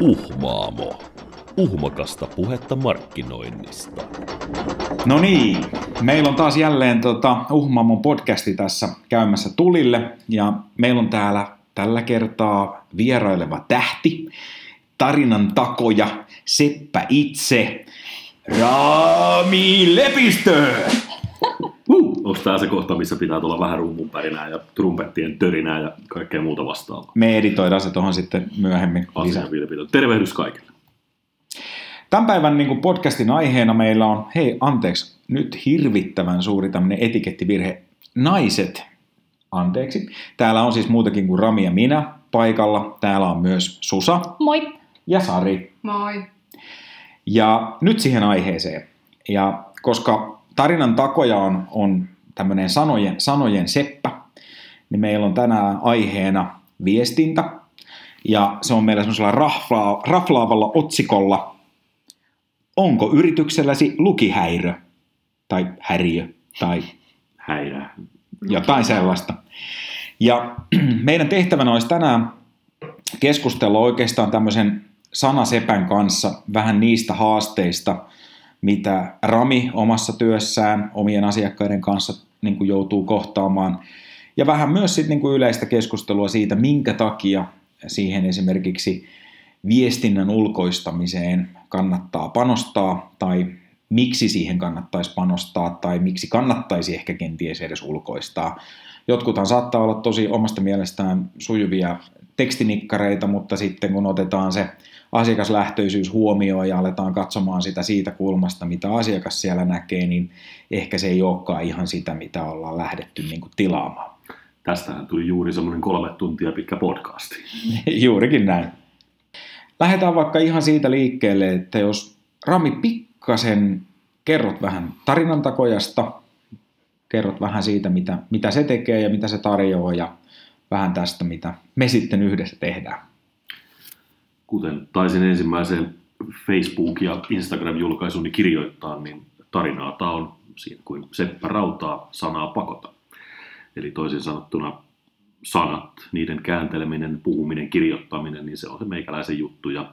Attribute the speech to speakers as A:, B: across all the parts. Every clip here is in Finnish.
A: Uhmaamo. Uhmakasta puhetta markkinoinnista.
B: No niin, meillä on taas jälleen tota, Uhmaamon podcasti tässä käymässä tulille ja meillä on täällä tällä kertaa vieraileva tähti, tarinan takoja, Seppä itse, Rami Lepistö!
A: Onko tämä se kohta, missä pitää tulla vähän rummunpärinää ja trumpettien törinää ja kaikkea muuta vastaavaa?
B: Me editoidaan se tuohon sitten myöhemmin lisää.
A: Tervehdys kaikille.
B: Tämän päivän niin kuin podcastin aiheena meillä on, hei anteeksi, nyt hirvittävän suuri tämmöinen etikettivirhe, naiset, anteeksi. Täällä on siis muutakin kuin Rami ja minä paikalla. Täällä on myös Susa
C: Moi!
B: ja Sari.
C: Moi!
B: Ja nyt siihen aiheeseen. Ja koska tarinan takoja on, on tämmöinen sanojen, sanojen seppä, niin meillä on tänään aiheena viestintä. Ja se on meillä semmoisella rafla, raflaavalla otsikolla Onko yritykselläsi lukihäiriö? Tai häiriö? Tai
A: Häirää.
B: jotain sellaista. Ja meidän tehtävänä olisi tänään keskustella oikeastaan tämmöisen sanasepän kanssa vähän niistä haasteista, mitä Rami omassa työssään omien asiakkaiden kanssa niin kuin joutuu kohtaamaan. Ja vähän myös sit niin kuin yleistä keskustelua siitä, minkä takia siihen esimerkiksi viestinnän ulkoistamiseen kannattaa panostaa tai miksi siihen kannattaisi panostaa tai miksi kannattaisi ehkä kenties edes ulkoistaa. Jotkuthan saattaa olla tosi omasta mielestään sujuvia tekstinikkareita, mutta sitten kun otetaan se asiakaslähtöisyys huomioon ja aletaan katsomaan sitä siitä kulmasta, mitä asiakas siellä näkee, niin ehkä se ei olekaan ihan sitä, mitä ollaan lähdetty niin kuin tilaamaan.
A: Tästähän tuli juuri semmoinen kolme tuntia pitkä podcasti.
B: Juurikin näin. Lähdetään vaikka ihan siitä liikkeelle, että jos Rami pikkasen kerrot vähän tarinantakojasta, kerrot vähän siitä, mitä, mitä se tekee ja mitä se tarjoaa ja vähän tästä, mitä me sitten yhdessä tehdään.
A: Kuten taisin ensimmäiseen Facebook- ja Instagram-julkaisuni kirjoittaa, niin tarinaa tämä on siinä kuin Seppä Rautaa sanaa pakota. Eli toisin sanottuna sanat, niiden käänteleminen, puhuminen, kirjoittaminen, niin se on se meikäläisen juttu. Ja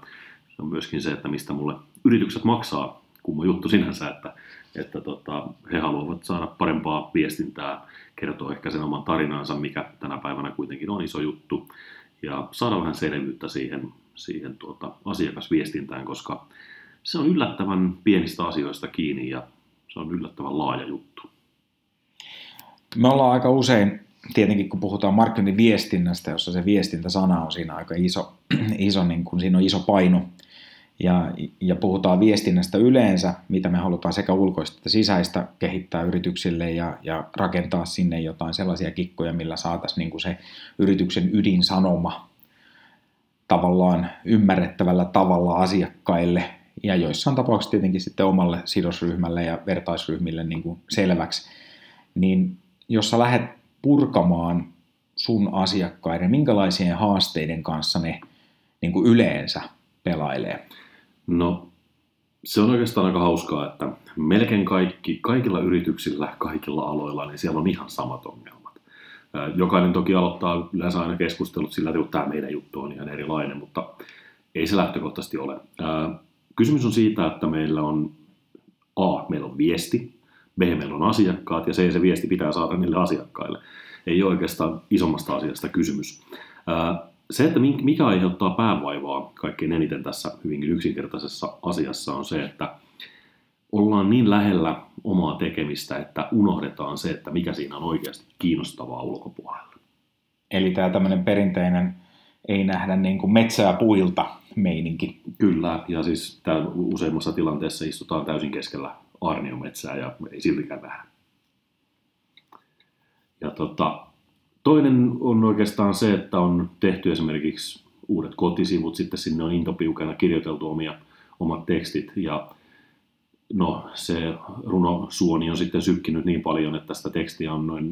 A: se on myöskin se, että mistä mulle yritykset maksaa, kumma juttu sinänsä, että, että tota, he haluavat saada parempaa viestintää, kertoa ehkä sen oman tarinansa, mikä tänä päivänä kuitenkin on iso juttu, ja saada vähän selvyyttä siihen, siihen tuota, asiakasviestintään, koska se on yllättävän pienistä asioista kiinni ja se on yllättävän laaja juttu.
B: Me ollaan aika usein, tietenkin kun puhutaan markkinoinnin viestinnästä, jossa se viestintäsana on siinä aika iso, iso niin kun siinä on iso paino, ja, ja puhutaan viestinnästä yleensä, mitä me halutaan sekä ulkoista että sisäistä kehittää yrityksille ja, ja rakentaa sinne jotain sellaisia kikkoja, millä saataisiin niin se yrityksen ydinsanoma tavallaan ymmärrettävällä tavalla asiakkaille ja joissain tapauksissa tietenkin sitten omalle sidosryhmälle ja vertaisryhmille niin kuin selväksi, niin jos sä lähdet purkamaan sun asiakkaiden, minkälaisien haasteiden kanssa ne niin kuin yleensä pelailee?
A: No, se on oikeastaan aika hauskaa, että melkein kaikki, kaikilla yrityksillä, kaikilla aloilla, niin siellä on ihan samat ongelmat. Jokainen toki aloittaa yleensä aina keskustelut sillä, että tämä meidän juttu on ihan erilainen, mutta ei se lähtökohtaisesti ole. Kysymys on siitä, että meillä on A, meillä on viesti, B, meillä on asiakkaat ja C, se viesti pitää saada niille asiakkaille. Ei oikeastaan isommasta asiasta kysymys. Se, että mikä aiheuttaa päävaivaa kaikkein eniten tässä hyvinkin yksinkertaisessa asiassa on se, että ollaan niin lähellä omaa tekemistä, että unohdetaan se, että mikä siinä on oikeasti kiinnostavaa ulkopuolella.
B: Eli tämä tämmöinen perinteinen ei nähdä niin kuin metsää puilta meininki.
A: Kyllä, ja siis täällä useimmassa tilanteessa istutaan täysin keskellä aarniometsää ja ei siltikään nähdä. Ja tota, toinen on oikeastaan se, että on tehty esimerkiksi uudet kotisivut, sitten sinne on intopiukana kirjoiteltu omia, omat tekstit ja no se runosuoni on sitten sykkinyt niin paljon, että sitä tekstiä on noin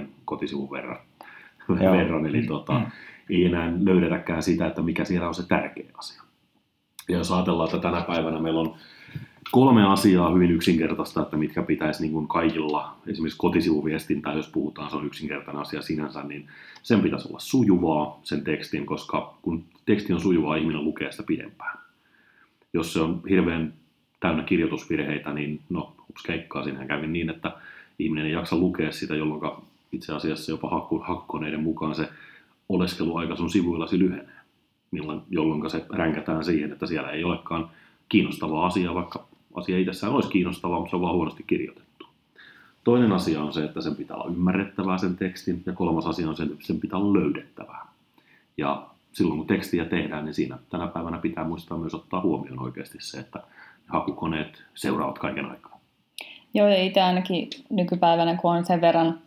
A: 4-5 kotisivun verran. Verran eli tota, ei enää löydetäkään sitä, että mikä siellä on se tärkeä asia. Ja jos ajatellaan, että tänä päivänä meillä on kolme asiaa hyvin yksinkertaista, että mitkä pitäisi niin kuin kaikilla, esimerkiksi kotisivuviestintää, jos puhutaan, se on yksinkertainen asia sinänsä, niin sen pitäisi olla sujuvaa, sen tekstin, koska kun teksti on sujuvaa, ihminen lukee sitä pidempään. Jos se on hirveän täynnä kirjoitusvirheitä, niin no, ups keikkaa, siinähän kävi niin, että ihminen ei jaksa lukea sitä, jolloin itse asiassa jopa hakku, hakkukoneiden mukaan se oleskeluaika sun sivuillasi lyhenee, jolloin se ränkätään siihen, että siellä ei olekaan kiinnostavaa asiaa, vaikka asia itsessään olisi kiinnostavaa, mutta se on vaan huonosti kirjoitettu. Toinen asia on se, että sen pitää olla ymmärrettävää sen tekstin, ja kolmas asia on se, että sen pitää olla löydettävää. Ja silloin kun tekstiä tehdään, niin siinä tänä päivänä pitää muistaa myös ottaa huomioon oikeasti se, että hakukoneet seuraavat kaiken aikaa.
C: Joo, ja itse ainakin nykypäivänä, kun on sen verran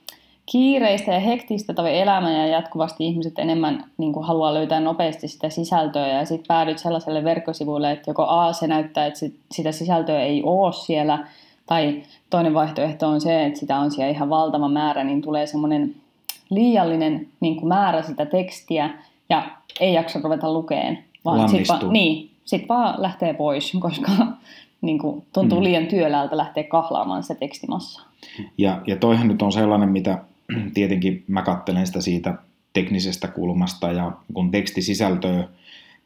C: kiireistä ja hektistä toi elämä ja jatkuvasti ihmiset enemmän niin kuin haluaa löytää nopeasti sitä sisältöä ja sitten päädyt sellaiselle verkkosivuille, että joko A se näyttää, että sitä sisältöä ei ole siellä, tai toinen vaihtoehto on se, että sitä on siellä ihan valtava määrä, niin tulee semmoinen liiallinen niin kuin määrä sitä tekstiä ja ei jaksa ruveta lukeen. Vaan sitten vaan, niin, sit vaan lähtee pois, koska niin kuin, tuntuu mm. liian työläältä lähteä kahlaamaan se tekstimassa.
B: Ja, ja toihan nyt on sellainen, mitä tietenkin mä kattelen sitä siitä teknisestä kulmasta ja kun tekstisisältöä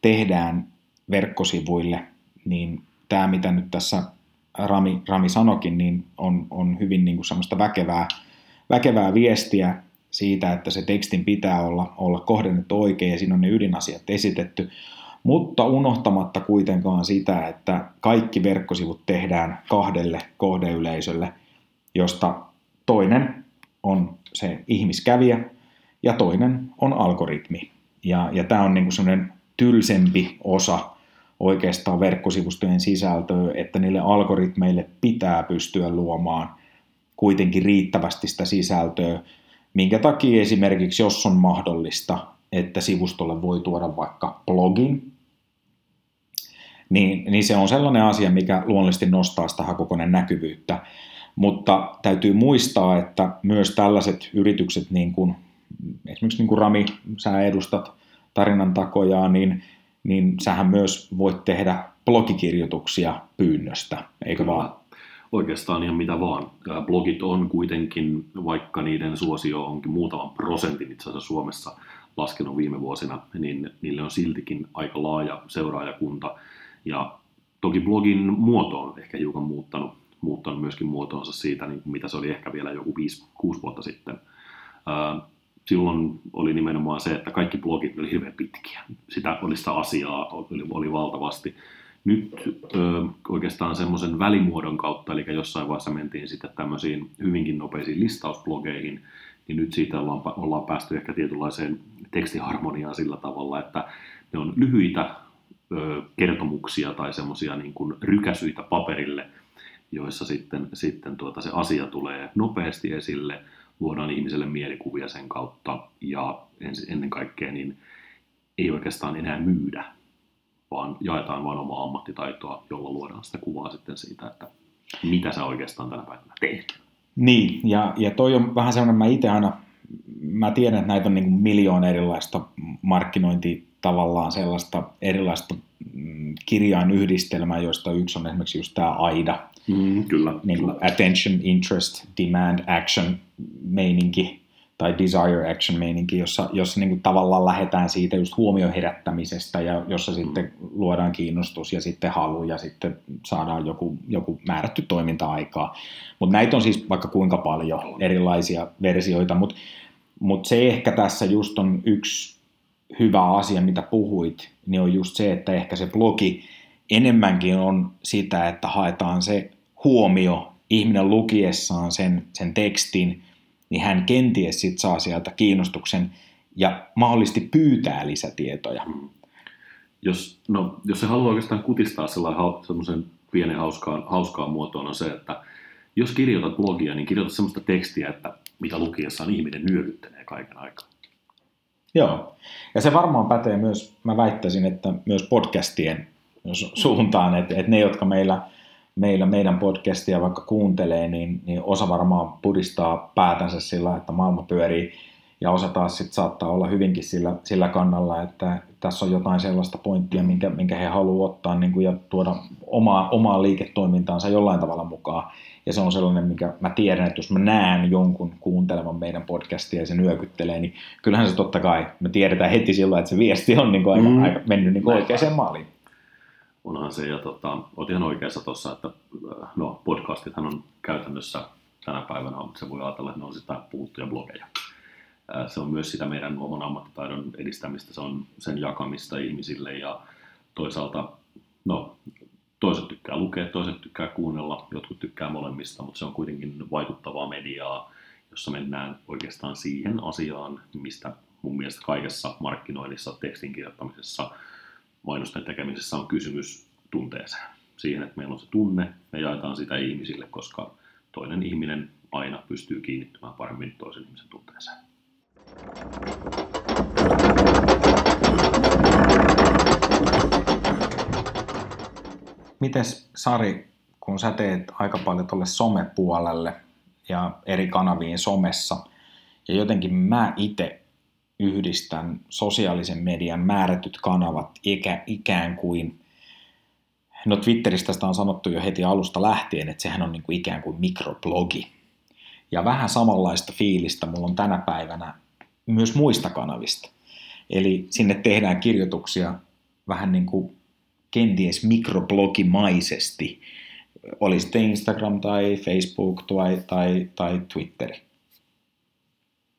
B: tehdään verkkosivuille, niin tämä mitä nyt tässä Rami, Rami sanokin, niin on, on hyvin niin kuin semmoista väkevää, väkevää viestiä siitä, että se tekstin pitää olla, olla kohdennettu oikein ja siinä on ne ydinasiat esitetty, mutta unohtamatta kuitenkaan sitä, että kaikki verkkosivut tehdään kahdelle kohdeyleisölle, josta toinen on se ihmiskävijä ja toinen on algoritmi. Ja, ja tämä on niin semmoinen tylsempi osa oikeastaan verkkosivustojen sisältöä, että niille algoritmeille pitää pystyä luomaan kuitenkin riittävästi sitä sisältöä, minkä takia esimerkiksi jos on mahdollista, että sivustolle voi tuoda vaikka blogin, niin, niin se on sellainen asia, mikä luonnollisesti nostaa sitä hakukoneen näkyvyyttä. Mutta täytyy muistaa, että myös tällaiset yritykset, niin kuin, esimerkiksi niin kuin Rami, sä edustat tarinan takoja, niin, niin sähän myös voit tehdä blogikirjoituksia pyynnöstä, eikö vaan?
A: Oikeastaan ihan mitä vaan. Blogit on kuitenkin, vaikka niiden suosio onkin muutaman prosentin itse asiassa Suomessa laskenut viime vuosina, niin niille on siltikin aika laaja seuraajakunta. Ja toki blogin muoto on ehkä hiukan muuttanut muuttanut myöskin muotoonsa siitä, niin mitä se oli ehkä vielä joku 5-6 vuotta sitten. Silloin oli nimenomaan se, että kaikki blogit oli hirveän pitkiä. Sitä oli sitä asiaa, oli, oli valtavasti. Nyt ö, oikeastaan semmoisen välimuodon kautta, eli jossain vaiheessa mentiin sitten tämmöisiin hyvinkin nopeisiin listausblogeihin, niin nyt siitä ollaan, ollaan päästy ehkä tietynlaiseen tekstiharmoniaan sillä tavalla, että ne on lyhyitä kertomuksia tai semmoisia niin kuin rykäsyitä paperille – joissa sitten, sitten tuota se asia tulee nopeasti esille, luodaan ihmiselle mielikuvia sen kautta ja ennen kaikkea niin ei oikeastaan enää myydä, vaan jaetaan vain omaa ammattitaitoa, jolla luodaan sitä kuvaa sitten siitä, että mitä sä oikeastaan tänä päivänä teet.
B: Niin, ja, ja toi on vähän sellainen, mä itse aina, mä tiedän, että näitä on niin miljoona erilaista markkinointi tavallaan sellaista erilaista mm, kirjainyhdistelmää, joista yksi on esimerkiksi just tämä AIDA,
A: Mm, kyllä,
B: niin
A: kyllä.
B: Attention, interest, demand, action meininki tai desire action meininki, jossa, jossa niin kuin tavallaan lähdetään siitä just huomion herättämisestä ja jossa mm. sitten luodaan kiinnostus ja sitten halu ja sitten saadaan joku, joku määrätty toiminta-aikaa. Mutta näitä on siis vaikka kuinka paljon erilaisia versioita, mutta mut se ehkä tässä just on yksi hyvä asia, mitä puhuit, niin on just se, että ehkä se blogi enemmänkin on sitä, että haetaan se huomio ihminen lukiessaan sen, sen tekstin, niin hän kenties sit saa sieltä kiinnostuksen ja mahdollisesti pyytää lisätietoja.
A: Jos, no, jos se haluaa oikeastaan kutistaa sellaisen pienen hauskaan, hauskaan muotoon on se, että jos kirjoitat blogia, niin kirjoita sellaista tekstiä, että mitä lukiessaan ihminen nyökyttelee kaiken aikaa.
B: Joo, ja se varmaan pätee myös, mä väittäisin, että myös podcastien suuntaan, että, että ne, jotka meillä, meillä meidän podcastia vaikka kuuntelee, niin, niin osa varmaan pudistaa päätänsä sillä, että maailma pyörii ja osa taas sit saattaa olla hyvinkin sillä, sillä kannalla, että tässä on jotain sellaista pointtia, minkä, minkä he haluavat ottaa niin kuin, ja tuoda omaa, omaa liiketoimintaansa jollain tavalla mukaan. Ja se on sellainen, mikä mä tiedän, että jos mä näen jonkun kuuntelevan meidän podcastia ja se nyökyttelee, niin kyllähän se totta kai, me tiedetään heti silloin, että se viesti on niin kuin aika, mm. aika mennyt niin kuin oikeaan maaliin.
A: Onhan se, ja tota, oot ihan oikeassa tuossa, että no, podcastithan on käytännössä tänä päivänä, mutta se voi ajatella, että ne on sitä puhuttuja blogeja. Se on myös sitä meidän oman ammattitaidon edistämistä, se on sen jakamista ihmisille ja toisaalta, no, toiset tykkää lukea, toiset tykkää kuunnella, jotkut tykkää molemmista, mutta se on kuitenkin vaikuttavaa mediaa, jossa mennään oikeastaan siihen asiaan, mistä mun mielestä kaikessa markkinoinnissa, tekstin kirjoittamisessa, mainosten tekemisessä on kysymys tunteeseen. Siihen, että meillä on se tunne, me jaetaan sitä ihmisille, koska toinen ihminen aina pystyy kiinnittymään paremmin toisen ihmisen tunteeseen.
B: Mites Sari, kun sä teet aika paljon tuolle somepuolelle ja eri kanaviin somessa, ja jotenkin mä itse yhdistän sosiaalisen median määrätyt kanavat ikä, ikään kuin, no Twitteristä sitä on sanottu jo heti alusta lähtien, että sehän on niin kuin ikään kuin mikroblogi. Ja vähän samanlaista fiilistä mulla on tänä päivänä myös muista kanavista. Eli sinne tehdään kirjoituksia vähän niin kuin kenties mikroblogimaisesti, oli sitten Instagram tai Facebook tai, tai, tai Twitteri.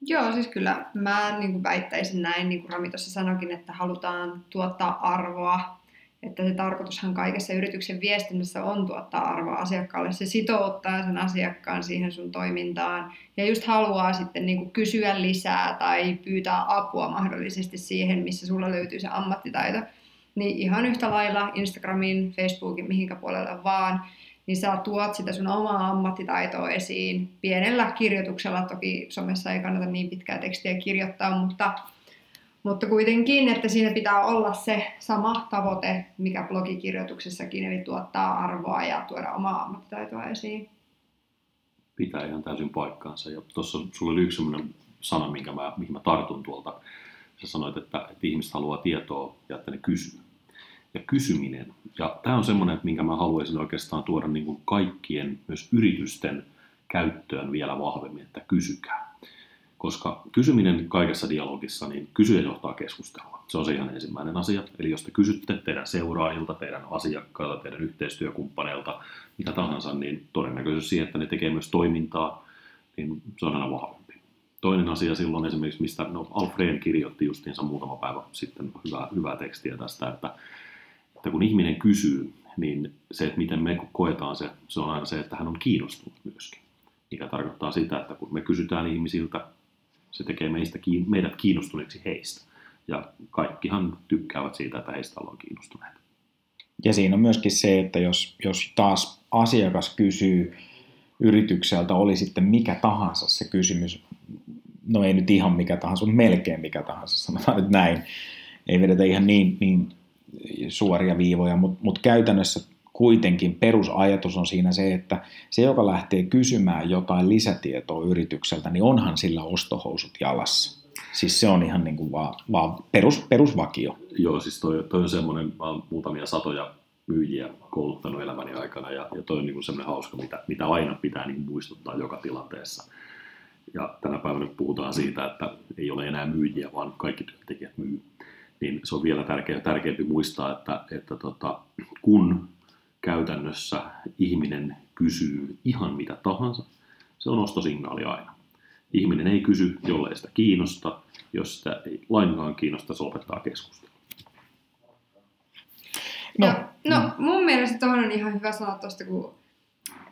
D: Joo, siis kyllä mä niin kuin väittäisin näin, niin kuin Rami tuossa sanoikin, että halutaan tuottaa arvoa. Että se tarkoitushan kaikessa yrityksen viestinnässä on tuottaa arvoa asiakkaalle. Se sitouttaa sen asiakkaan siihen sun toimintaan ja just haluaa sitten niin kuin kysyä lisää tai pyytää apua mahdollisesti siihen, missä sulla löytyy se ammattitaito. Niin ihan yhtä lailla Instagramin, Facebookin, mihinkä puolella vaan – niin sä tuot sitä sun omaa ammattitaitoa esiin pienellä kirjoituksella. Toki somessa ei kannata niin pitkää tekstiä kirjoittaa, mutta, mutta kuitenkin, että siinä pitää olla se sama tavoite, mikä blogikirjoituksessakin, eli tuottaa arvoa ja tuoda omaa ammattitaitoa esiin.
A: Pitää ihan täysin paikkaansa. Ja tuossa sulla oli yksi sellainen sana, minkä mä, mihin mä tartun tuolta. Sä sanoit, että, että ihmiset haluaa tietoa ja että ne kysyy ja kysyminen. Ja tämä on semmoinen, minkä mä haluaisin oikeastaan tuoda niin kuin kaikkien, myös yritysten käyttöön vielä vahvemmin, että kysykää. Koska kysyminen kaikessa dialogissa, niin kysyjä johtaa keskustelua. Se on se ihan ensimmäinen asia. Eli jos te kysytte teidän seuraajilta, teidän asiakkailta, teidän yhteistyökumppaneilta, mitä tahansa, niin todennäköisesti siihen, että ne tekee myös toimintaa, niin se on aina vahvempi. Toinen asia silloin esimerkiksi, mistä no Alfred kirjoitti justiinsa muutama päivä sitten hyvää, hyvää tekstiä tästä, että että kun ihminen kysyy, niin se, että miten me koetaan se, se on aina se, että hän on kiinnostunut myöskin. Mikä tarkoittaa sitä, että kun me kysytään ihmisiltä, se tekee meistä, meidät kiinnostuneeksi heistä. Ja kaikkihan tykkäävät siitä, että heistä ollaan kiinnostuneita.
B: Ja siinä on myöskin se, että jos, jos taas asiakas kysyy yritykseltä, oli sitten mikä tahansa se kysymys, no ei nyt ihan mikä tahansa, mutta melkein mikä tahansa, sanotaan nyt näin, ei vedetä ihan niin, niin suoria viivoja, mutta mut käytännössä kuitenkin perusajatus on siinä se, että se, joka lähtee kysymään jotain lisätietoa yritykseltä, niin onhan sillä ostohousut jalassa. Siis se on ihan niin kuin vaan, vaan perus, perusvakio.
A: Joo, siis toi, toi on semmoinen, mä oon muutamia satoja myyjiä kouluttanut elämäni aikana ja, ja toi on niin semmoinen hauska, mitä, mitä aina pitää niin muistuttaa joka tilanteessa. Ja tänä päivänä puhutaan siitä, että ei ole enää myyjiä, vaan kaikki työntekijät myy niin se on vielä tärkeä, tärkeämpi muistaa, että, että tota, kun käytännössä ihminen kysyy ihan mitä tahansa, se on ostosignaali aina. Ihminen ei kysy, jollei sitä kiinnosta. Jos sitä ei lainkaan kiinnosta, se lopettaa keskustelua.
D: No, ja, no mun mielestä tuohon on ihan hyvä sanoa tuosta, kun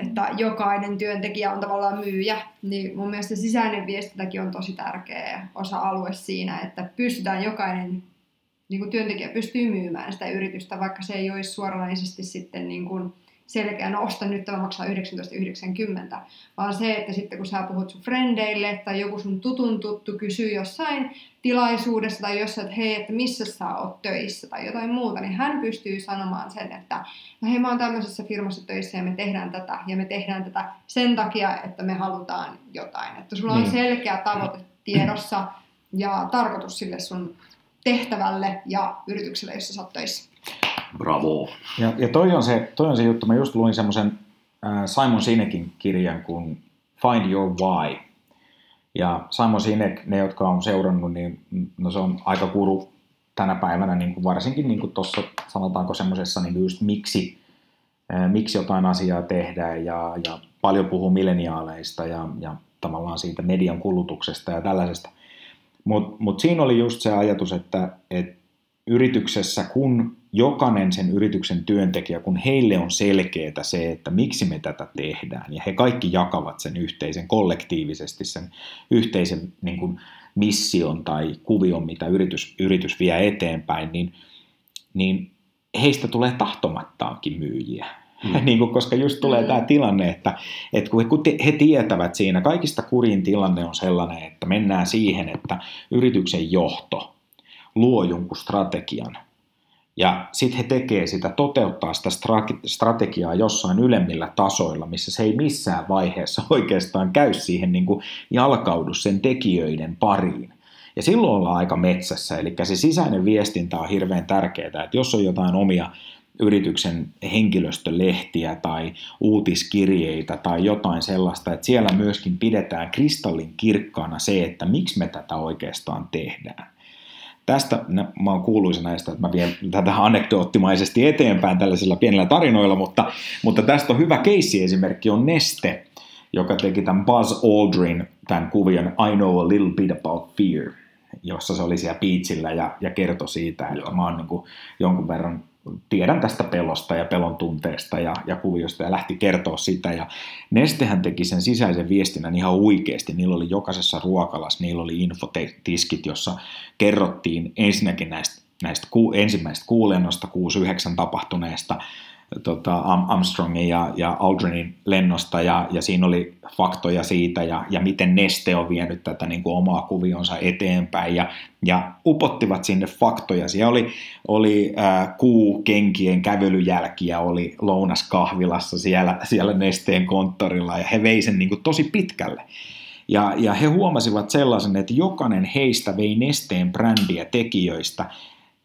D: että jokainen työntekijä on tavallaan myyjä, niin mun mielestä sisäinen viestintäkin on tosi tärkeä osa-alue siinä, että pystytään jokainen niin kuin työntekijä pystyy myymään sitä yritystä, vaikka se ei olisi suoranaisesti sitten niin kuin selkeä, no osta nyt tämä maksaa 19,90, vaan se, että sitten kun sä puhut sun frendeille tai joku sun tutun tuttu kysyy jossain tilaisuudessa tai jossain, että hei, että missä sä oot töissä tai jotain muuta, niin hän pystyy sanomaan sen, että no hei, mä oon tämmöisessä firmassa töissä ja me tehdään tätä ja me tehdään tätä sen takia, että me halutaan jotain. Että sulla on niin. selkeä tavoite tiedossa ja tarkoitus sille sun tehtävälle ja yritykselle, jossa sä oot töissä.
A: Bravo.
B: Ja, ja toi, on se, toi on se juttu, mä just luin semmoisen äh, Simon Sinekin kirjan kuin Find Your Why. Ja Simon Sinek, ne jotka on seurannut, niin no se on aika kuru tänä päivänä, niin kuin varsinkin niin kuin tuossa sanotaanko semmoisessa niin just miksi, ää, miksi jotain asiaa tehdään ja, ja paljon puhuu milleniaaleista ja, ja tavallaan siitä median kulutuksesta ja tällaisesta. Mutta mut siinä oli just se ajatus, että et yrityksessä, kun jokainen sen yrityksen työntekijä, kun heille on selkeää se, että miksi me tätä tehdään, ja he kaikki jakavat sen yhteisen kollektiivisesti, sen yhteisen niin kuin, mission tai kuvion, mitä yritys, yritys vie eteenpäin, niin, niin heistä tulee tahtomattaankin myyjiä. Mm. niin kuin, koska just tulee mm. tämä tilanne, että, että kun he tietävät siinä, kaikista kurin tilanne on sellainen, että mennään siihen, että yrityksen johto luo jonkun strategian, ja sitten he tekee sitä, toteuttaa sitä strategiaa jossain ylemmillä tasoilla, missä se ei missään vaiheessa oikeastaan käy siihen niin kuin jalkaudu sen tekijöiden pariin. Ja silloin ollaan aika metsässä, eli se sisäinen viestintä on hirveän tärkeää, että jos on jotain omia yrityksen henkilöstölehtiä tai uutiskirjeitä tai jotain sellaista, että siellä myöskin pidetään kristallin kirkkaana se, että miksi me tätä oikeastaan tehdään tästä mä oon kuuluisa näistä, että mä vien tätä anekdoottimaisesti eteenpäin tällaisilla pienillä tarinoilla, mutta, mutta tästä on hyvä keissi-esimerkki on Neste, joka teki tämän Buzz Aldrin, tämän kuvion I know a little bit about fear, jossa se oli siellä piitsillä ja, ja kertoi siitä, että Joo. mä oon niin kuin jonkun verran tiedän tästä pelosta ja pelon tunteesta ja, ja kuviosta ja lähti kertoa sitä. Ja Nestehän teki sen sisäisen viestinnän ihan oikeasti. Niillä oli jokaisessa ruokalassa, niillä oli infotiskit, jossa kerrottiin ensinnäkin näistä, näistä ku, ensimmäistä kuulennosta 6-9 tapahtuneesta tota, Armstrongin ja, ja Aldrinin lennosta ja, ja siinä oli faktoja siitä ja, ja miten Neste on vienyt tätä niin kuin omaa kuvionsa eteenpäin ja, ja upottivat sinne faktoja. Siellä oli, oli äh, kuukenkien kävelyjälkiä, oli lounaskahvilassa siellä, siellä Nesteen konttorilla ja he vei sen niin kuin tosi pitkälle. Ja, ja he huomasivat sellaisen, että jokainen heistä vei Nesteen brändiä tekijöistä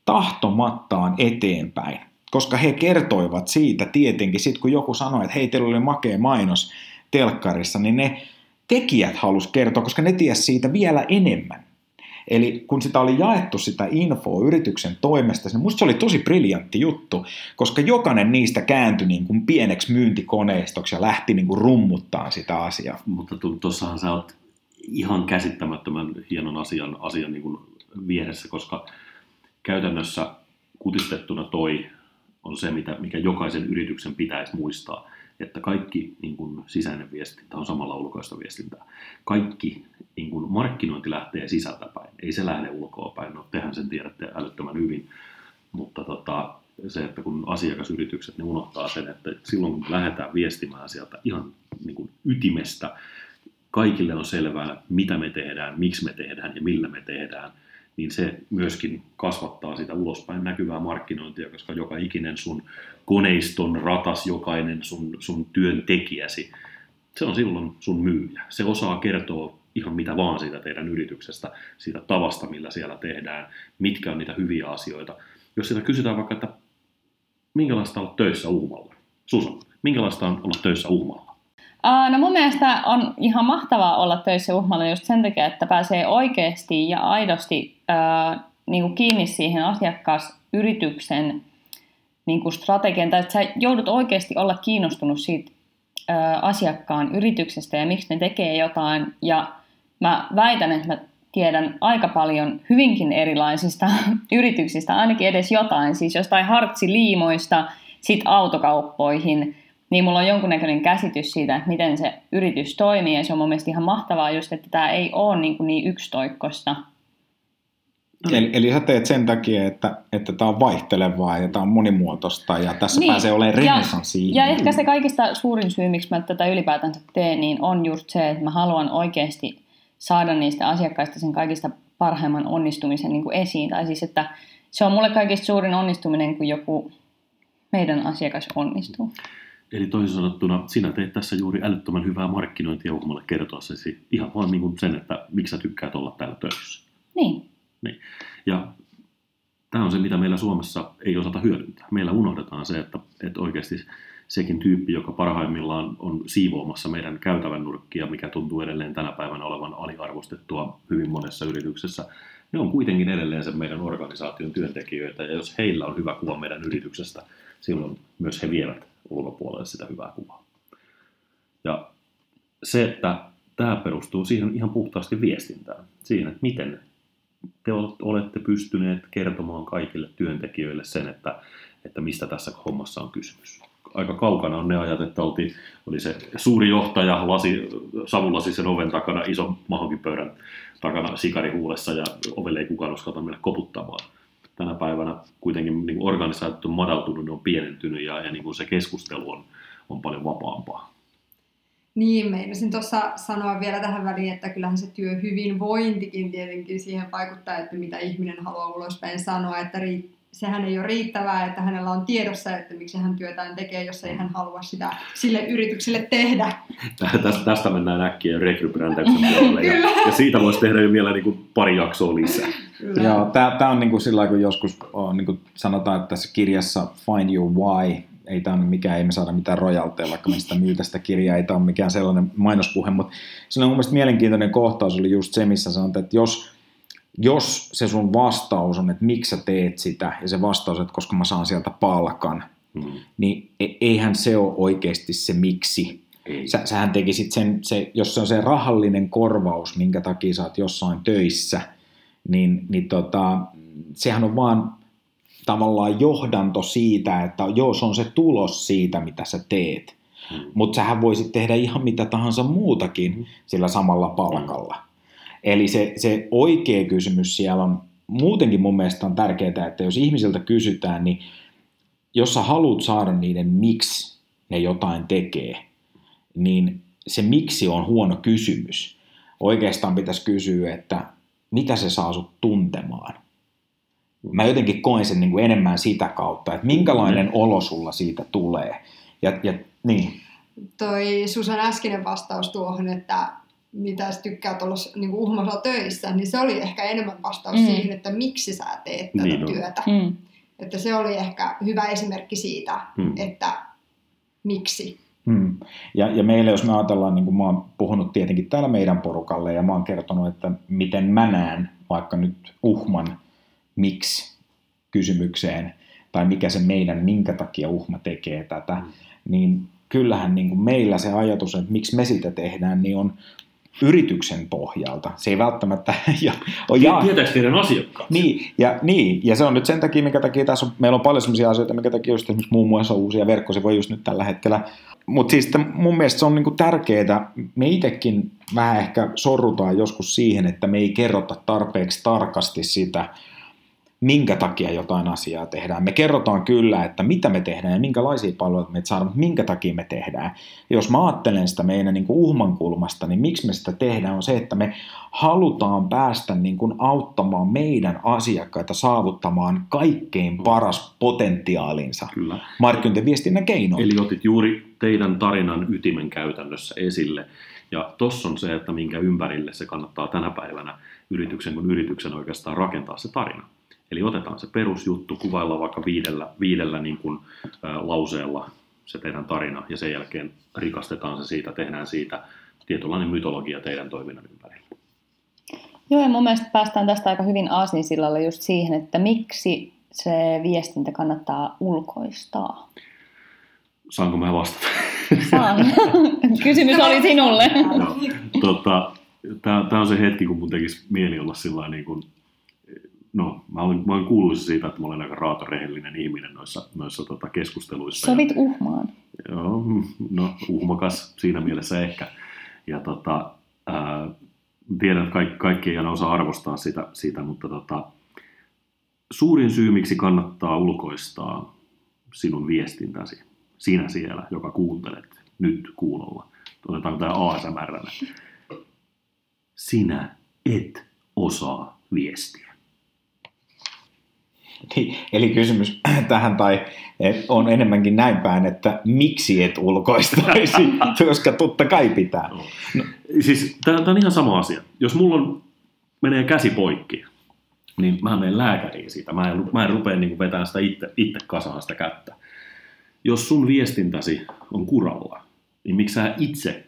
B: tahtomattaan eteenpäin koska he kertoivat siitä tietenkin, sit kun joku sanoi, että hei, teillä oli makea mainos telkkarissa, niin ne tekijät halus kertoa, koska ne tiesi siitä vielä enemmän. Eli kun sitä oli jaettu sitä infoa yrityksen toimesta, niin musta se oli tosi briljantti juttu, koska jokainen niistä kääntyi niin kuin pieneksi myyntikoneistoksi ja lähti niin kuin rummuttaa sitä asiaa.
A: Mutta tuossahan sä oot ihan käsittämättömän hienon asian, asian niin kuin vieressä, koska käytännössä kutistettuna toi on se, mitä, mikä jokaisen yrityksen pitäisi muistaa, että kaikki niin kuin sisäinen viestintä on samalla ulkoista viestintää. Kaikki niin kuin markkinointi lähtee sisältäpäin, ei se lähde ulkoapäin. No tehän sen tiedätte älyttömän hyvin, mutta tota, se, että kun asiakasyritykset ne unohtaa sen, että silloin kun lähdetään viestimään sieltä ihan niin kuin ytimestä, kaikille on selvää, mitä me tehdään, miksi me tehdään ja millä me tehdään – niin se myöskin kasvattaa sitä ulospäin näkyvää markkinointia, koska joka ikinen sun koneiston ratas, jokainen sun, sun työntekijäsi, se on silloin sun myyjä. Se osaa kertoa ihan mitä vaan siitä teidän yrityksestä, siitä tavasta, millä siellä tehdään, mitkä on niitä hyviä asioita. Jos sitä kysytään vaikka, että minkälaista olla töissä Uhmalla? Susan, minkälaista on olla töissä Uhmalla?
C: No mun mielestä on ihan mahtavaa olla töissä uhmalla just sen takia, että pääsee oikeasti ja aidosti uh, niin kuin kiinni siihen asiakasyrityksen niin kuin strategian, tai että sä joudut oikeasti olla kiinnostunut siitä uh, asiakkaan yrityksestä ja miksi ne tekee jotain. Ja mä väitän, että mä tiedän aika paljon hyvinkin erilaisista yrityksistä, ainakin edes jotain, siis jostain hartsiliimoista, sit autokauppoihin – niin mulla on jonkunnäköinen käsitys siitä, että miten se yritys toimii, ja se on mun mielestä ihan mahtavaa just, että tämä ei ole niin, kuin niin yksitoikkoista.
B: Eli, eli sä teet sen takia, että, että tämä on vaihtelevaa ja tämä on monimuotoista ja tässä niin. pääsee olemaan renesanssi.
C: Ja, ja ehkä se kaikista suurin syy, miksi mä tätä ylipäätänsä teen, niin on just se, että mä haluan oikeasti saada niistä asiakkaista sen kaikista parhaimman onnistumisen niin kuin esiin. Tai siis, että se on mulle kaikista suurin onnistuminen, kun joku meidän asiakas onnistuu.
A: Eli toisin sanottuna, sinä teet tässä juuri älyttömän hyvää markkinointia uhmalle kertoessasi ihan vaan niin sen, että miksi sä tykkäät olla täällä töissä.
C: Niin.
A: Ja tämä on se, mitä meillä Suomessa ei osata hyödyntää. Meillä unohdetaan se, että, että oikeasti sekin tyyppi, joka parhaimmillaan on siivoamassa meidän käytävän nurkkia, mikä tuntuu edelleen tänä päivänä olevan aliarvostettua hyvin monessa yrityksessä, ne on kuitenkin edelleen sen meidän organisaation työntekijöitä, ja jos heillä on hyvä kuva meidän yrityksestä, silloin myös he vievät ulkopuolelle sitä hyvää kuvaa. Ja se, että tämä perustuu siihen ihan puhtaasti viestintään, siihen, että miten te olette pystyneet kertomaan kaikille työntekijöille sen, että, että mistä tässä hommassa on kysymys. Aika kaukana on ne ajat, että oltiin, oli se suuri johtaja lasi, savulasi sen oven takana ison mahonkipöydän takana sikarihuulessa ja ovelle ei kukaan uskalta mennä koputtamaan. Tänä päivänä kuitenkin niin organisaatiot on madaltunut, ne on pienentynyt ja, ja niin kuin se keskustelu on, on paljon vapaampaa.
D: Niin, meinasin tuossa sanoa vielä tähän väliin, että kyllähän se työhyvinvointikin tietenkin siihen vaikuttaa, että mitä ihminen haluaa ulospäin sanoa, että riittää sehän ei ole riittävää, että hänellä on tiedossa, että miksi hän työtään tekee, jos ei hän halua sitä sille yritykselle tehdä.
A: Tästä, tästä mennään äkkiä rekrybrändäyksen puolelle. ja, ja, siitä voisi tehdä jo vielä niin kuin pari jaksoa lisää.
B: Kyllä. Joo, tämä on niin kuin sillä kun joskus on, niin kuin sanotaan, että tässä kirjassa Find Your Why, ei tämä mikään, ei me saada mitään rojalteja, vaikka me sitä myy tästä kirjaa, ei tämä ole mikään sellainen mainospuhe, mutta siinä on mun mielestä mielenkiintoinen kohtaus oli just se, missä sanotaan, että jos jos se sun vastaus on, että miksi sä teet sitä, ja se vastaus, että koska mä saan sieltä palkan, mm. niin e- eihän se ole oikeasti se miksi. Ei. Sä, sähän tekisit sen, se, jos se on se rahallinen korvaus, minkä takia sä oot jossain töissä, niin, niin tota, sehän on vaan tavallaan johdanto siitä, että joo, se on se tulos siitä, mitä sä teet. Mm. Mutta sähän voisit tehdä ihan mitä tahansa muutakin mm. sillä samalla palkalla. Mm. Eli se, se oikea kysymys siellä on muutenkin mun mielestä on tärkeää, että jos ihmisiltä kysytään, niin jos sä haluat saada niiden miksi ne jotain tekee, niin se miksi on huono kysymys. Oikeastaan pitäisi kysyä, että mitä se saa sut tuntemaan. Mä jotenkin koen sen niin kuin enemmän sitä kautta, että minkälainen mm. olo sulla siitä tulee. Ja, ja, niin.
D: Toi Susan äskeinen vastaus tuohon, että mitä sä tykkäät olla niin uhmalla töissä, niin se oli ehkä enemmän vastaus mm. siihen, että miksi sä teet tätä niin työtä. Mm. Että se oli ehkä hyvä esimerkki siitä, mm. että miksi.
B: Hmm. Ja, ja meille, jos me ajatellaan, niin kuin mä oon puhunut tietenkin täällä meidän porukalle, ja mä oon kertonut, että miten mä näen vaikka nyt uhman miksi kysymykseen, tai mikä se meidän, minkä takia uhma tekee tätä, hmm. niin kyllähän niin kuin meillä se ajatus, että miksi me sitä tehdään, niin on yrityksen pohjalta. Se ei välttämättä... Ja,
A: on ja, Tietääkö teidän asiakkaat?
B: Niin ja, niin, ja se on nyt sen takia, minkä takia tässä on, meillä on paljon sellaisia asioita, minkä takia just esimerkiksi muun muassa uusia verkkosivuja just nyt tällä hetkellä. Mutta siis mun mielestä se on niinku tärkeää, me itsekin vähän ehkä sorrutaan joskus siihen, että me ei kerrota tarpeeksi tarkasti sitä, minkä takia jotain asiaa tehdään. Me kerrotaan kyllä, että mitä me tehdään ja minkälaisia palveluita me saadaan, mutta minkä takia me tehdään. Ja jos mä ajattelen sitä meidän niin kuin uhman kulmasta, niin miksi me sitä tehdään on se, että me halutaan päästä niin kuin auttamaan meidän asiakkaita saavuttamaan kaikkein paras potentiaalinsa kyllä. markkinointiviestinnän keinoin.
A: Eli otit juuri teidän tarinan ytimen käytännössä esille. Ja tuossa on se, että minkä ympärille se kannattaa tänä päivänä yrityksen kuin yrityksen oikeastaan rakentaa se tarina. Eli otetaan se perusjuttu, kuvaillaan vaikka viidellä, viidellä niin kuin, ä, lauseella se teidän tarina ja sen jälkeen rikastetaan se siitä, tehdään siitä tietynlainen mytologia teidän toiminnan ympärillä.
C: Joo, ja mun mielestä päästään tästä aika hyvin aasinsillalle just siihen, että miksi se viestintä kannattaa ulkoistaa.
A: Saanko mä vastata?
C: Saan. Kysymys oli sinulle.
A: tota, Tämä on se hetki, kun mun tekisi mieli olla sillä niin kuin no, mä olen, mä olen kuullut siitä, että mä olen aika raatorehellinen ihminen noissa, noissa tota, keskusteluissa.
C: Sovit uhmaan.
A: Joo, no uhmakas siinä mielessä ehkä. Ja tota, ää, tiedän, että kaikki, kaikki ei aina osaa arvostaa sitä, siitä mutta tota, suurin syy, miksi kannattaa ulkoistaa sinun viestintäsi, sinä siellä, joka kuuntelet nyt kuulolla. Otetaan tämä ASMR. Sinä et osaa viestiä.
B: Niin, eli kysymys tähän, tai et on enemmänkin näin päin, että miksi et ulkoistaisi, koska totta kai pitää.
A: No. Siis tämä on ihan sama asia. Jos mulla on, menee käsi poikki, niin mä menen lääkäriin siitä. Mä en, mä en rupea niin vetämään sitä itse, itse kasaan sitä kättä. Jos sun viestintäsi on kuralla, niin miksi sä itse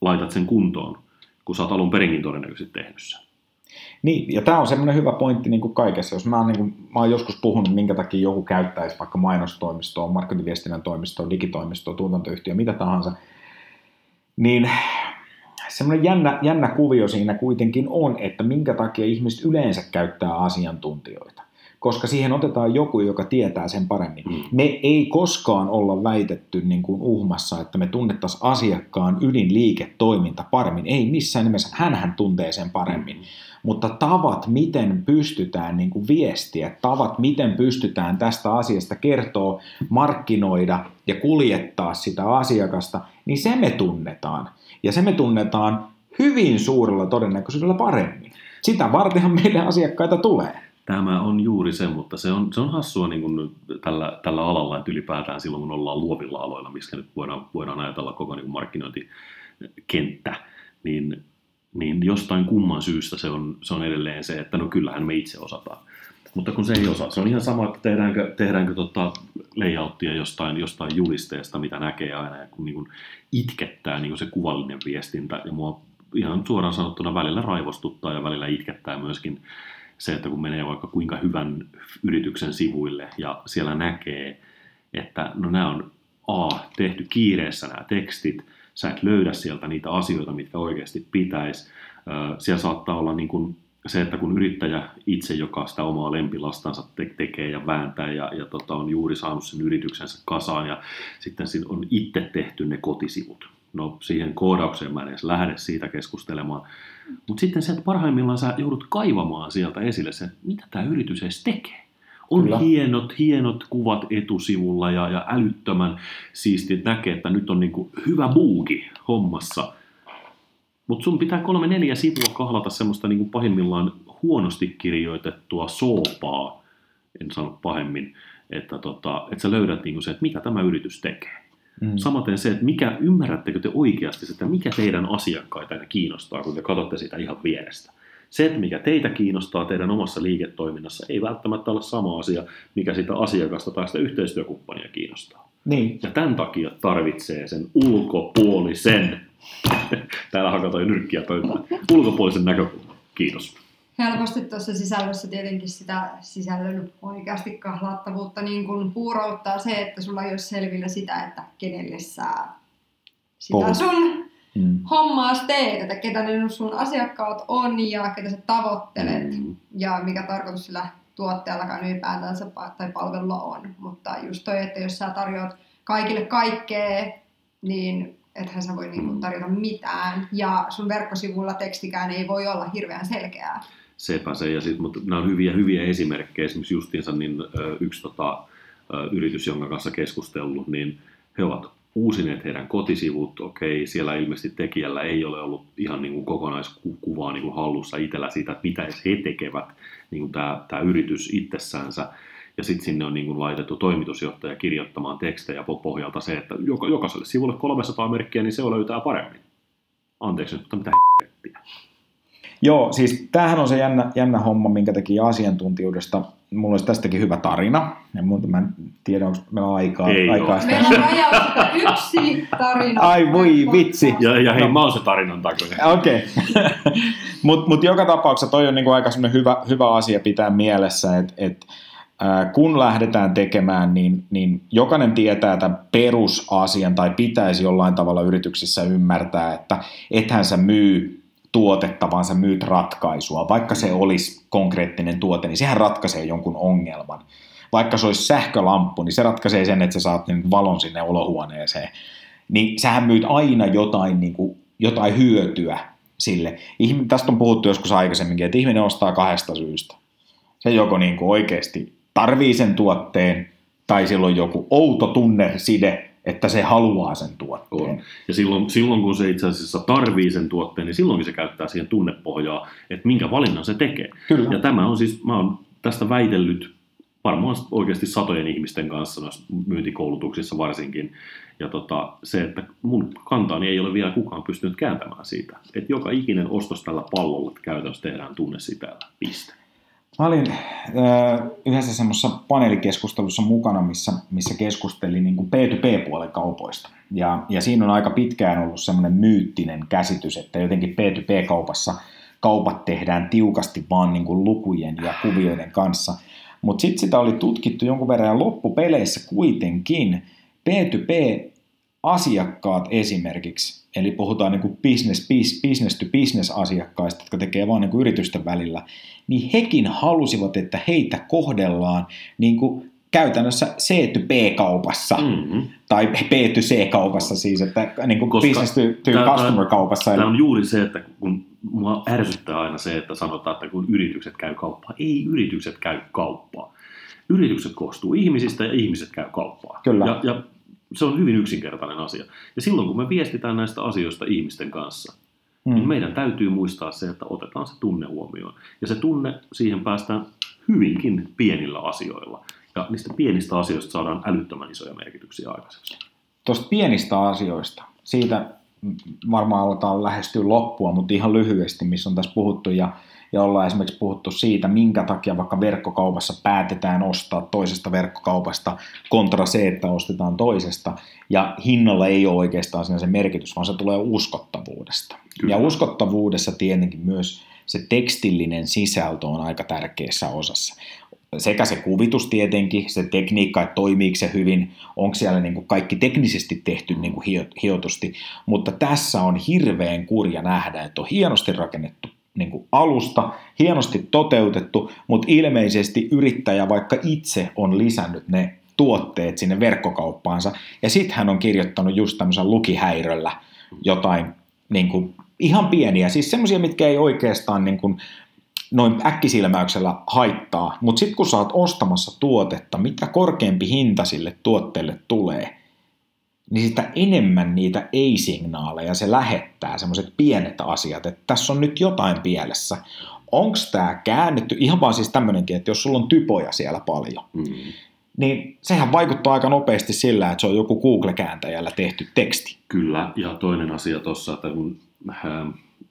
A: laitat sen kuntoon, kun sä oot alun perinkin todennäköisesti tehnyt sen?
B: Niin, ja tämä on semmoinen hyvä pointti niin kuin kaikessa. Jos mä oon, niin kuin, mä oon joskus puhunut, minkä takia joku käyttäisi vaikka mainostoimistoa, markkinointiviestinnän toimistoa, digitoimistoa, tuotantoyhtiö, mitä tahansa, niin semmoinen jännä, jännä kuvio siinä kuitenkin on, että minkä takia ihmiset yleensä käyttää asiantuntijoita. Koska siihen otetaan joku, joka tietää sen paremmin. Mm. Me ei koskaan olla väitetty niin kuin uhmassa, että me tunnettaisiin asiakkaan ydinliiketoiminta paremmin. Ei missään nimessä. Hänhän tuntee sen paremmin. Mm mutta tavat, miten pystytään niin kuin viestiä, tavat, miten pystytään tästä asiasta kertoa, markkinoida ja kuljettaa sitä asiakasta, niin se me tunnetaan. Ja se me tunnetaan hyvin suurella todennäköisyydellä paremmin. Sitä vartenhan meille asiakkaita tulee.
A: Tämä on juuri se, mutta se on, se on hassua niin kuin tällä, tällä alalla, että ylipäätään silloin kun ollaan luovilla aloilla, missä nyt voidaan, voidaan ajatella koko niin kuin markkinointikenttä, niin niin jostain kumman syystä se on, se on edelleen se, että no kyllähän me itse osataan. Mutta kun se ei osaa, se on ihan sama, että tehdäänkö, tehdäänkö tota layouttia jostain, jostain julisteesta, mitä näkee aina, ja kun niin kuin itkettää niin kuin se kuvallinen viestintä, ja mua ihan suoraan sanottuna välillä raivostuttaa ja välillä itkettää myöskin se, että kun menee vaikka kuinka hyvän yrityksen sivuille ja siellä näkee, että no nämä on A, tehty kiireessä nämä tekstit, sä et löydä sieltä niitä asioita, mitkä oikeasti pitäisi. Siellä saattaa olla niin kuin se, että kun yrittäjä itse, joka sitä omaa lempilastansa te- tekee ja vääntää ja, ja tota, on juuri saanut sen yrityksensä kasaan ja sitten on itse tehty ne kotisivut. No siihen koodaukseen mä en edes lähde siitä keskustelemaan. Mutta sitten se, että parhaimmillaan sä joudut kaivamaan sieltä esille se, että mitä tämä yritys edes tekee. On Kyllä. hienot, hienot kuvat etusivulla ja, ja älyttömän siisti näkee, että nyt on niinku hyvä buugi hommassa. Mutta sun pitää kolme neljä sivua kahlata semmoista niinku pahimmillaan huonosti kirjoitettua soopaa, en sano pahemmin, että, tota, että sä löydät niinku se, että mitä tämä yritys tekee. Mm. Samaten se, että mikä, ymmärrättekö te oikeasti että mikä teidän asiakkaita kiinnostaa, kun te katsotte sitä ihan vierestä. Se, että mikä teitä kiinnostaa teidän omassa liiketoiminnassa, ei välttämättä ole sama asia, mikä sitä asiakasta tai sitä yhteistyökumppania kiinnostaa.
B: Niin.
A: Ja tämän takia tarvitsee sen ulkopuolisen, täällä hakataan jo nyrkkiä pöytään, ulkopuolisen näkökulman. Kiitos.
D: Helposti tuossa sisällössä tietenkin sitä sisällön oikeasti kahlattavuutta niin kuin puurouttaa se, että sulla ei ole selvillä sitä, että kenelle sä sitä sun mm. hommaa teet, että ketä ne sun asiakkaat on ja ketä sä tavoittelet mm. ja mikä tarkoitus sillä tuottajallakaan ylipäätänsä tai palvelulla on. Mutta just toi, että jos sä tarjoat kaikille kaikkea, niin ethän sä voi niinku mm. tarjota mitään. Ja sun verkkosivulla tekstikään ei voi olla hirveän selkeää.
A: Sepä se, ja sit, mutta nämä on hyviä, hyviä esimerkkejä. Esimerkiksi justiinsa niin, yksi tota, yritys, jonka kanssa keskustellut, niin he ovat uusineet heidän kotisivut, okei, siellä ilmeisesti tekijällä ei ole ollut ihan niin kuin kokonaiskuvaa niin kuin hallussa itsellä siitä, että mitä he tekevät, niin kuin tämä, tämä yritys itsessänsä, ja sitten sinne on niin kuin laitettu toimitusjohtaja kirjoittamaan tekstejä pohjalta se, että jokaiselle sivulle 300 merkkiä, niin se löytää paremmin. Anteeksi mutta mitä h***tiä.
B: Joo, siis tämähän on se jännä, jännä homma, minkä teki asiantuntijuudesta mulla olisi tästäkin hyvä tarina. Ja muuta mä en tiedä, onko meillä aikaa.
A: Ei
B: aikaa
D: sitä. Meillä on rajaus yksi tarina.
B: Ai voi vitsi.
A: Ja, ja hei, no. mä oon se tarinan takoinen.
B: Okei. Okay. Mutta mut joka tapauksessa toi on niinku aika hyvä, hyvä asia pitää mielessä, että et, äh, kun lähdetään tekemään, niin, niin jokainen tietää tämän perusasian tai pitäisi jollain tavalla yrityksissä ymmärtää, että ethän sä myy tuotetta, vaan sä myyt ratkaisua. Vaikka se olisi konkreettinen tuote, niin sehän ratkaisee jonkun ongelman. Vaikka se olisi sähkölamppu, niin se ratkaisee sen, että sä saat niin valon sinne olohuoneeseen. Niin sähän myyt aina jotain, niin kuin, jotain hyötyä sille. Tästä on puhuttu joskus aikaisemminkin, että ihminen ostaa kahdesta syystä. Se joko niin kuin oikeasti tarvii sen tuotteen, tai silloin joku outo tunneside, että se haluaa sen tuotteen. On.
A: Ja silloin, silloin, kun se itse asiassa tarvii sen tuotteen, niin silloinkin se käyttää siihen tunnepohjaa, että minkä valinnan se tekee.
B: Kyllä.
A: Ja tämä on siis, mä oon tästä väitellyt varmaan oikeasti satojen ihmisten kanssa noissa myyntikoulutuksissa varsinkin. Ja tota, se, että mun kantaani ei ole vielä kukaan pystynyt kääntämään siitä. Että joka ikinen ostos tällä pallolla käytännössä tehdään tunne sitä piste.
B: Mä olin äh, yhdessä semmoisessa paneelikeskustelussa mukana, missä, missä keskustelin niin kuin P2P-puolen kaupoista. Ja, ja siinä on aika pitkään ollut semmoinen myyttinen käsitys, että jotenkin P2P-kaupassa kaupat tehdään tiukasti vaan niin kuin lukujen ja kuvioiden kanssa. Mutta sitten sitä oli tutkittu jonkun verran ja loppupeleissä kuitenkin P2P-asiakkaat esimerkiksi, eli puhutaan niin kuin business, business to business asiakkaista, jotka tekee vain niin yritysten välillä, niin hekin halusivat, että heitä kohdellaan niin kuin käytännössä C-to-B-kaupassa mm-hmm. tai B-to-C-kaupassa siis, että niin kuin business to, to customer-kaupassa.
A: Tämä on juuri se, että kun mua ärsyttää aina se, että sanotaan, että kun yritykset käy kauppaa. Ei yritykset käy kauppaa. Yritykset koostuu ihmisistä ja ihmiset käy kauppaa.
B: Kyllä.
A: Ja, ja se on hyvin yksinkertainen asia. Ja silloin kun me viestitään näistä asioista ihmisten kanssa, mm. niin meidän täytyy muistaa se, että otetaan se tunne huomioon. Ja se tunne, siihen päästään hyvinkin pienillä asioilla. Ja niistä pienistä asioista saadaan älyttömän isoja merkityksiä aikaiseksi.
B: Tuosta pienistä asioista, siitä varmaan aletaan lähestyä loppua, mutta ihan lyhyesti, missä on tässä puhuttu ja, ja ollaan esimerkiksi puhuttu siitä, minkä takia vaikka verkkokaupassa päätetään ostaa toisesta verkkokaupasta kontra se, että ostetaan toisesta. Ja hinnalla ei ole oikeastaan siinä se merkitys, vaan se tulee uskottavuudesta. Kyllä. Ja uskottavuudessa tietenkin myös se tekstillinen sisältö on aika tärkeässä osassa sekä se kuvitus tietenkin, se tekniikka, että toimiiko se hyvin, onko siellä niin kuin kaikki teknisesti tehty niin kuin hiotusti, mutta tässä on hirveän kurja nähdä, että on hienosti rakennettu niin kuin alusta, hienosti toteutettu, mutta ilmeisesti yrittäjä vaikka itse on lisännyt ne tuotteet sinne verkkokauppaansa, ja sitten hän on kirjoittanut just tämmöisen lukihäiröllä jotain niin kuin, ihan pieniä, siis semmoisia, mitkä ei oikeastaan niin kuin, noin äkkisilmäyksellä haittaa, mutta sitten kun sä oot ostamassa tuotetta, mitä korkeampi hinta sille tuotteelle tulee, niin sitä enemmän niitä ei-signaaleja se lähettää, semmoiset pienet asiat, että tässä on nyt jotain pielessä. Onko tämä käännetty, ihan vaan siis tämmöinenkin, että jos sulla on typoja siellä paljon, mm. niin sehän vaikuttaa aika nopeasti sillä, että se on joku Google-kääntäjällä tehty teksti.
A: Kyllä, ja toinen asia tuossa, että kun ähm,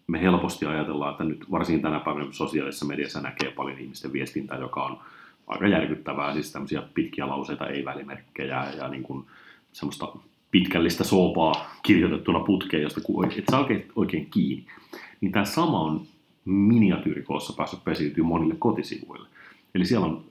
A: me helposti ajatellaan, että nyt varsinkin tänä päivänä sosiaalisessa mediassa näkee paljon ihmisten viestintää, joka on aika järkyttävää, siis tämmöisiä pitkiä lauseita, ei-välimerkkejä ja niin kuin semmoista pitkällistä soopaa kirjoitettuna putkeen, josta et saa oikein, oikein kiinni. Niin tämä sama on miniatyyrikoossa päässyt pesiytyä monille kotisivuille. Eli siellä on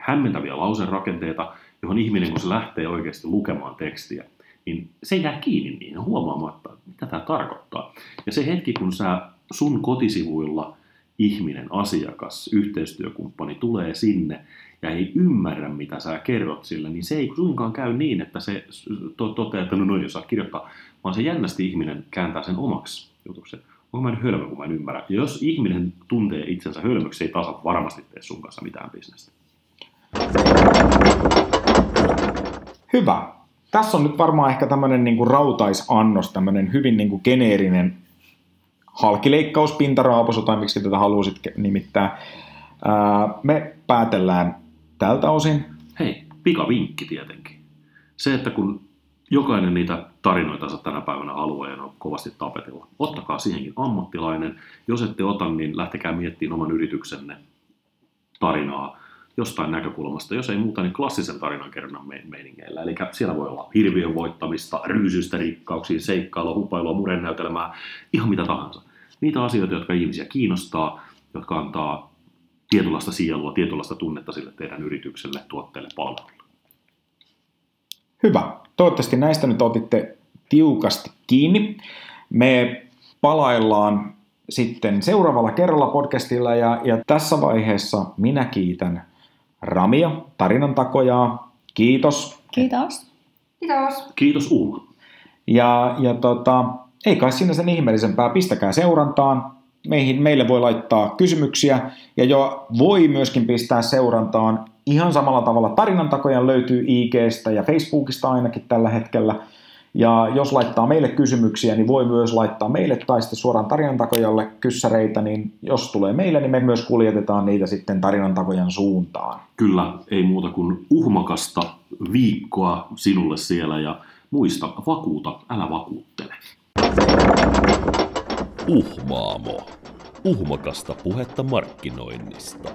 A: hämmentäviä lauserakenteita, johon ihminen, kun se lähtee oikeasti lukemaan tekstiä, niin se jää kiinni niin huomaamatta, mitä tämä tarkoittaa. Ja se hetki, kun sä sun kotisivuilla ihminen, asiakas, yhteistyökumppani tulee sinne ja ei ymmärrä, mitä sä kerrot sille, niin se ei suinkaan käy niin, että se to- toteaa, että no noin, jos saa kirjoittaa, vaan se jännästi ihminen kääntää sen omaksi jutuksi. Onko mä hölmö, kun mä en ymmärrä. Ja jos ihminen tuntee itsensä hölmöksi, se ei tasa varmasti tee sun kanssa mitään bisnestä.
B: Hyvä tässä on nyt varmaan ehkä tämmöinen niin kuin rautaisannos, tämmöinen hyvin niin kuin geneerinen halkileikkaus, pintaraapasu tai miksi tätä haluaisit nimittää. me päätellään tältä osin.
A: Hei, pikavinkki tietenkin. Se, että kun jokainen niitä tarinoita tänä päivänä ja on kovasti tapetilla, ottakaa siihenkin ammattilainen. Jos ette ota, niin lähtekää miettimään oman yrityksenne tarinaa jostain näkökulmasta, jos ei muuta, niin klassisen tarinankerronnan meiningeillä. Eli siellä voi olla hirviön voittamista, ryysystä rikkauksiin, seikkailua, hupailua, murennäytelmää, ihan mitä tahansa. Niitä asioita, jotka ihmisiä kiinnostaa, jotka antaa tietynlaista sielua, tietynlaista tunnetta sille teidän yritykselle, tuotteelle, palvelulle.
B: Hyvä. Toivottavasti näistä nyt otitte tiukasti kiinni. Me palaillaan sitten seuraavalla kerralla podcastilla ja, ja tässä vaiheessa minä kiitän Ramia, tarinan takojaa. Kiitos.
C: Kiitos.
D: Kiitos.
A: Kiitos Uuma.
B: Ja, ja tota, ei kai sinne sen ihmeellisempää, pistäkää seurantaan. Meihin, meille voi laittaa kysymyksiä ja jo voi myöskin pistää seurantaan ihan samalla tavalla. Tarinan takoja löytyy IGstä ja Facebookista ainakin tällä hetkellä. Ja jos laittaa meille kysymyksiä, niin voi myös laittaa meille tai sitten suoraan tarinantakojalle kyssäreitä, niin jos tulee meille, niin me myös kuljetetaan niitä sitten tarinantakojan suuntaan.
A: Kyllä, ei muuta kuin uhmakasta viikkoa sinulle siellä ja muista, vakuuta, älä vakuuttele.
E: Uhmaamo. Uhmakasta puhetta markkinoinnista.